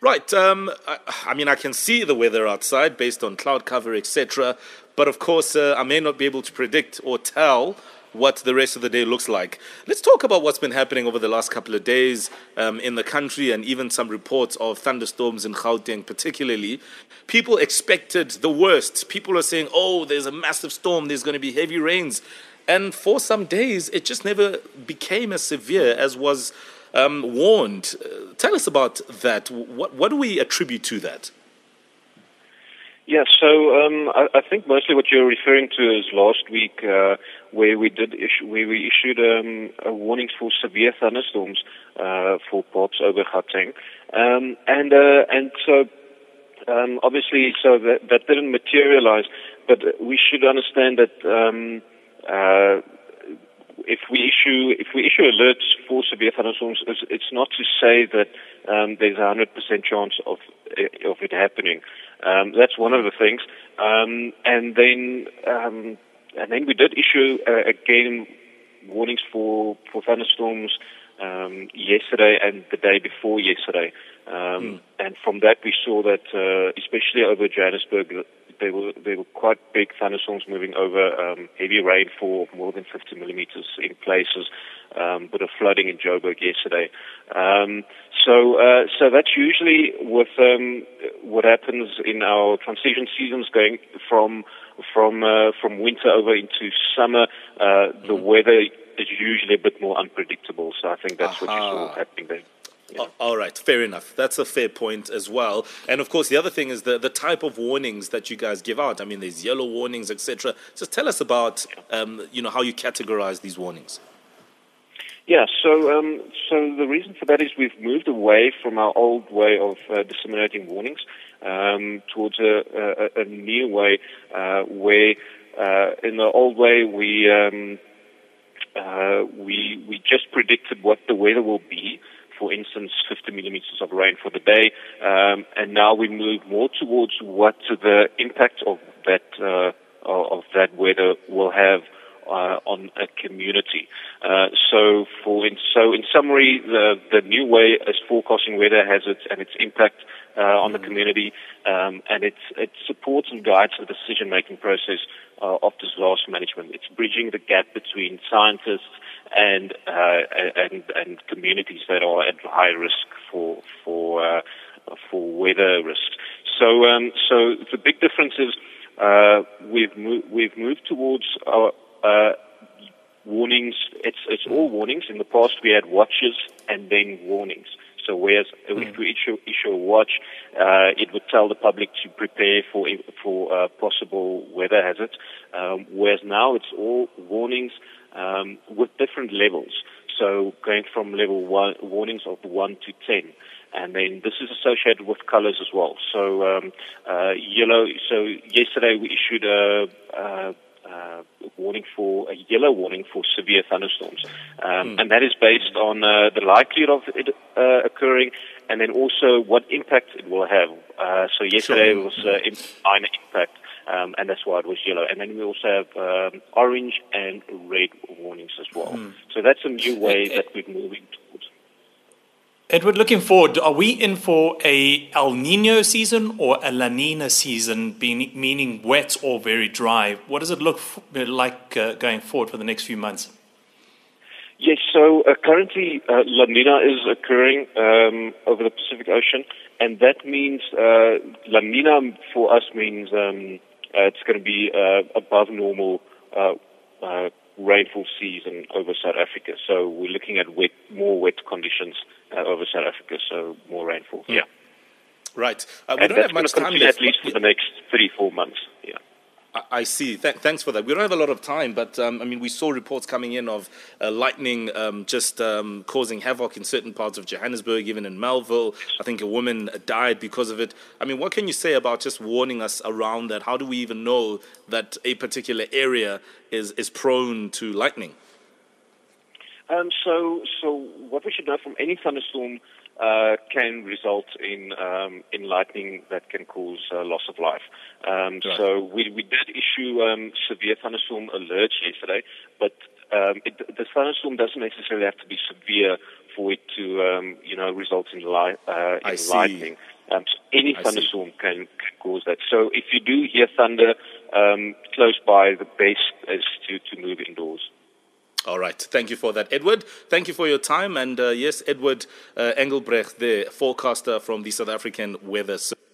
Right. Um, I, I, mean, I can see the weather outside based on cloud cover, etc. But of course, uh, I may not be able to predict or tell what the rest of the day looks like. Let's talk about what's been happening over the last couple of days um, in the country and even some reports of thunderstorms in Gauteng, particularly. People expected the worst. People are saying, oh, there's a massive storm, there's going to be heavy rains. And for some days, it just never became as severe as was um, warned. Uh, tell us about that. What, what do we attribute to that? Yeah, so um, I, I, think mostly what you're referring to is last week, uh, where we did issue, where we issued um, warnings for severe thunderstorms uh, for parts over Gauteng, um, and uh, and so um, obviously, so that, that didn't materialize, but we should understand that um, uh, if we issue if we issue alerts for severe thunderstorms, it's, it's not to say that um, there's a hundred percent chance of of it happening. Um, that's one of the things. Um, and then um, and then we did issue uh, again warnings for for thunderstorms um, yesterday and the day before yesterday. Mm. And from that, we saw that, uh, especially over Johannesburg, there were there were quite big thunderstorms moving over, um, heavy rainfall of more than 50 millimeters in places, um, bit of flooding in Joburg yesterday. Um, so uh, so that's usually with um, what happens in our transition seasons, going from from uh, from winter over into summer. Uh, the mm-hmm. weather is usually a bit more unpredictable. So I think that's Aha. what you saw happening there. Yeah. All right, fair enough. That's a fair point as well. And of course, the other thing is the, the type of warnings that you guys give out. I mean, there's yellow warnings, etc. Just tell us about um, you know how you categorize these warnings. Yeah, so um, so the reason for that is we've moved away from our old way of uh, disseminating warnings um, towards a, a, a, new way uh, where uh, in the old way we um, uh, we we just predicted what the weather will be for instance, 50 millimeters of rain for the day. Um, and now we move more towards what the impact of that uh, of that weather will have uh, on a community. Uh, so, for in, so in summary, the the new way is forecasting weather hazards and its impact uh, on the mm. community, um, and it it supports and guides the decision making process uh, of disaster management. It's bridging the gap between scientists and uh, and and communities that are at high risk for for uh, for weather risks. So um, so the big difference is uh, we've mo- we've moved towards our uh, warnings. It's it's all warnings. In the past, we had watches and then warnings. So whereas mm. if we issue, issue a watch, uh, it would tell the public to prepare for for uh, possible weather hazards. Um, whereas now it's all warnings um, with different levels. So going from level one, warnings of one to ten. And then this is associated with colors as well. So um, uh, yellow. So yesterday we issued a, a, a, warning for a yellow warning for severe thunderstorms, um, mm. and that is based on uh, the likelihood of it uh, occurring, and then also what impact it will have. Uh, so yesterday sure. was uh, minor impact um, and that's why it was yellow. And then we also have um, orange and red warnings as well. Mm. So that's a new way that we're moving. Edward, looking forward, are we in for a El Nino season or a La Nina season, meaning wet or very dry? What does it look like uh, going forward for the next few months? Yes, so uh, currently uh, La Nina is occurring um, over the Pacific Ocean, and that means uh, La Nina for us means um, uh, it's going to be above normal rainfall season over South Africa. So we're looking at wet, more wet conditions over South Africa, so more rainfall. Yeah. Right. Uh, we and don't have much time left. At least for the next three, four months. Yeah. I see. Th- thanks for that. We don't have a lot of time, but um, I mean, we saw reports coming in of uh, lightning um, just um, causing havoc in certain parts of Johannesburg, even in Melville. I think a woman died because of it. I mean, what can you say about just warning us around that? How do we even know that a particular area is, is prone to lightning? Um, so, so what we should know from any thunderstorm uh, can result in um, in lightning that can cause uh, loss of life. Um, right. So we we did issue um, severe thunderstorm alerts yesterday, but um, it, the thunderstorm doesn't necessarily have to be severe for it to um, you know result in, li- uh, in lightning. any thunderstorm can, can, cause that. So if you do hear thunder um, close by, the best is to, to move indoors. All right. Thank you for that, Edward. Thank you for your time. And uh, yes, Edward uh, Engelbrecht, the forecaster from the South African Weather Service.